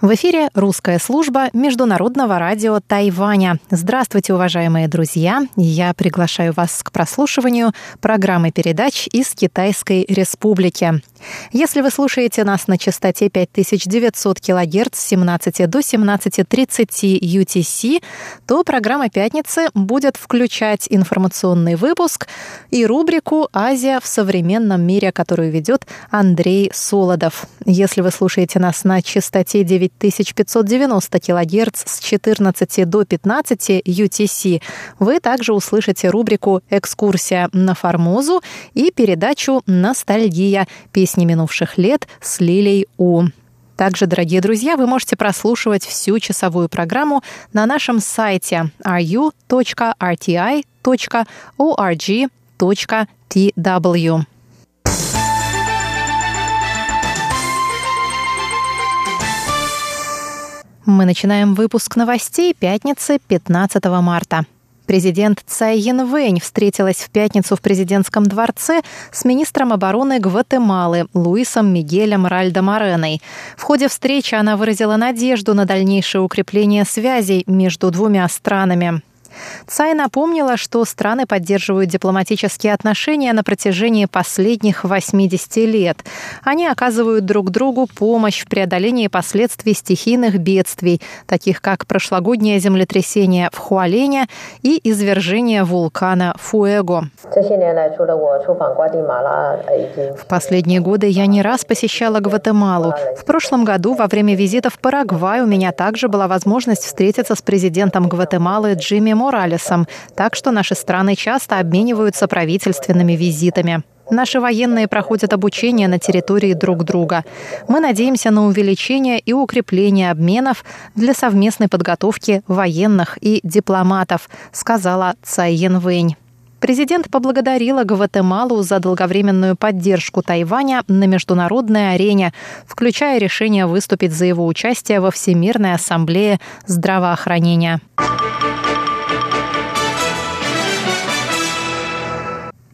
В эфире русская служба Международного радио Тайваня. Здравствуйте, уважаемые друзья! Я приглашаю вас к прослушиванию программы передач из Китайской Республики. Если вы слушаете нас на частоте 5900 кГц с 17 до 17.30 UTC, то программа «Пятницы» будет включать информационный выпуск и рубрику «Азия в современном мире», которую ведет Андрей Солодов. Если вы слушаете нас на частоте 9 9590 кГц с 14 до 15 UTC, вы также услышите рубрику «Экскурсия на Формозу» и передачу «Ностальгия. Песни минувших лет» с Лилей У. Также, дорогие друзья, вы можете прослушивать всю часовую программу на нашем сайте ru.rti.org.tw. Мы начинаем выпуск новостей пятницы 15 марта. Президент Цай Янвэнь встретилась в пятницу в президентском дворце с министром обороны Гватемалы Луисом Мигелем Ральдо Мореной. В ходе встречи она выразила надежду на дальнейшее укрепление связей между двумя странами. Цай напомнила, что страны поддерживают дипломатические отношения на протяжении последних 80 лет. Они оказывают друг другу помощь в преодолении последствий стихийных бедствий, таких как прошлогоднее землетрясение в Хуалене и извержение вулкана Фуэго. В последние годы я не раз посещала Гватемалу. В прошлом году во время визита в Парагвай у меня также была возможность встретиться с президентом Гватемалы Джимми Моралесом, так что наши страны часто обмениваются правительственными визитами. Наши военные проходят обучение на территории друг друга. Мы надеемся на увеличение и укрепление обменов для совместной подготовки военных и дипломатов, сказала Цай Янвэнь. Президент поблагодарила Гватемалу за долговременную поддержку Тайваня на международной арене, включая решение выступить за его участие во Всемирной ассамблее здравоохранения.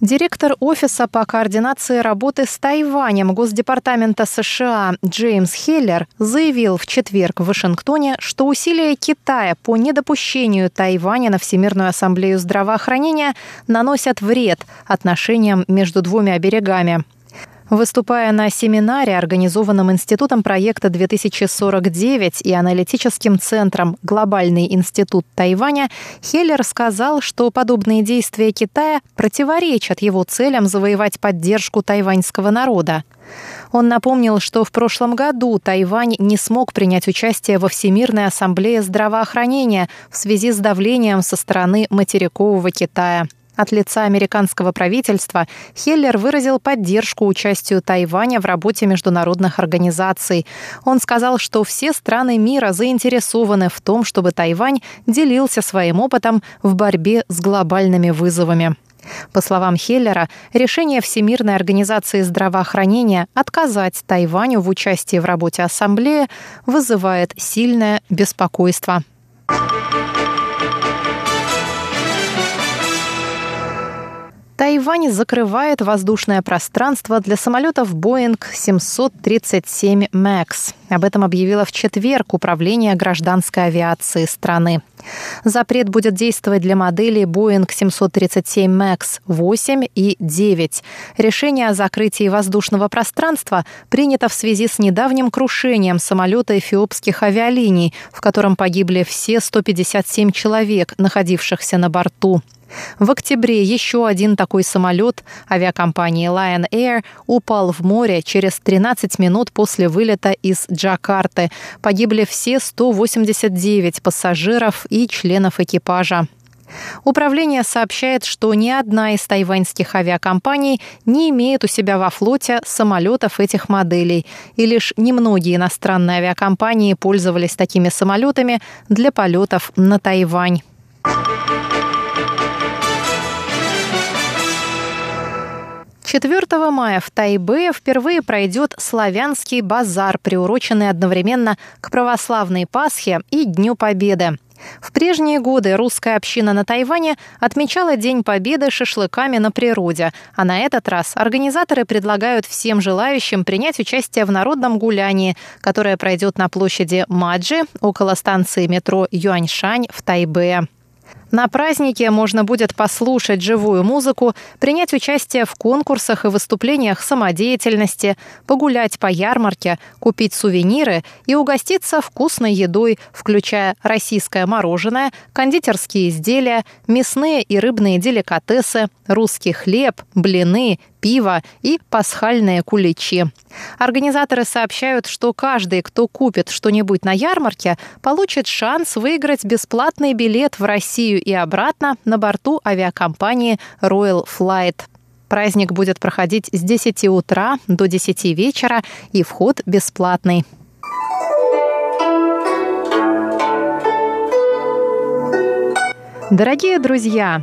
Директор Офиса по координации работы с Тайванем Госдепартамента США Джеймс Хеллер заявил в четверг в Вашингтоне, что усилия Китая по недопущению Тайваня на Всемирную ассамблею здравоохранения наносят вред отношениям между двумя берегами. Выступая на семинаре, организованном Институтом проекта 2049 и аналитическим центром «Глобальный институт Тайваня», Хеллер сказал, что подобные действия Китая противоречат его целям завоевать поддержку тайваньского народа. Он напомнил, что в прошлом году Тайвань не смог принять участие во Всемирной ассамблее здравоохранения в связи с давлением со стороны материкового Китая. От лица американского правительства Хеллер выразил поддержку участию Тайваня в работе международных организаций. Он сказал, что все страны мира заинтересованы в том, чтобы Тайвань делился своим опытом в борьбе с глобальными вызовами. По словам Хеллера, решение Всемирной организации здравоохранения отказать Тайваню в участии в работе Ассамблеи вызывает сильное беспокойство. Тайвань закрывает воздушное пространство для самолетов Boeing 737 MAX. Об этом объявило в четверг Управление гражданской авиации страны. Запрет будет действовать для моделей Boeing 737 MAX 8 и 9. Решение о закрытии воздушного пространства принято в связи с недавним крушением самолета эфиопских авиалиний, в котором погибли все 157 человек, находившихся на борту. В октябре еще один такой самолет авиакомпании Lion Air упал в море через 13 минут после вылета из Джакарты. Погибли все 189 пассажиров и членов экипажа. Управление сообщает, что ни одна из тайваньских авиакомпаний не имеет у себя во флоте самолетов этих моделей, и лишь немногие иностранные авиакомпании пользовались такими самолетами для полетов на Тайвань. 4 мая в Тайбе впервые пройдет славянский базар, приуроченный одновременно к православной Пасхе и Дню Победы. В прежние годы русская община на Тайване отмечала День Победы шашлыками на природе, а на этот раз организаторы предлагают всем желающим принять участие в народном гулянии, которое пройдет на площади Маджи около станции метро Юаньшань в Тайбе. На празднике можно будет послушать живую музыку, принять участие в конкурсах и выступлениях самодеятельности, погулять по ярмарке, купить сувениры и угоститься вкусной едой, включая российское мороженое, кондитерские изделия, мясные и рыбные деликатесы, русский хлеб, блины, пиво и пасхальные куличи. Организаторы сообщают, что каждый, кто купит что-нибудь на ярмарке, получит шанс выиграть бесплатный билет в Россию и обратно на борту авиакомпании Royal Flight. Праздник будет проходить с 10 утра до 10 вечера и вход бесплатный. Дорогие друзья,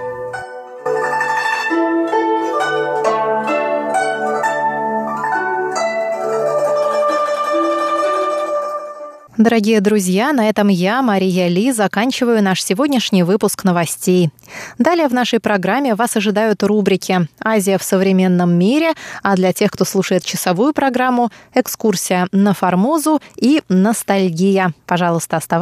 Дорогие друзья, на этом я, Мария Ли, заканчиваю наш сегодняшний выпуск новостей. Далее в нашей программе вас ожидают рубрики «Азия в современном мире», а для тех, кто слушает часовую программу, экскурсия на Формозу и ностальгия. Пожалуйста, оставайтесь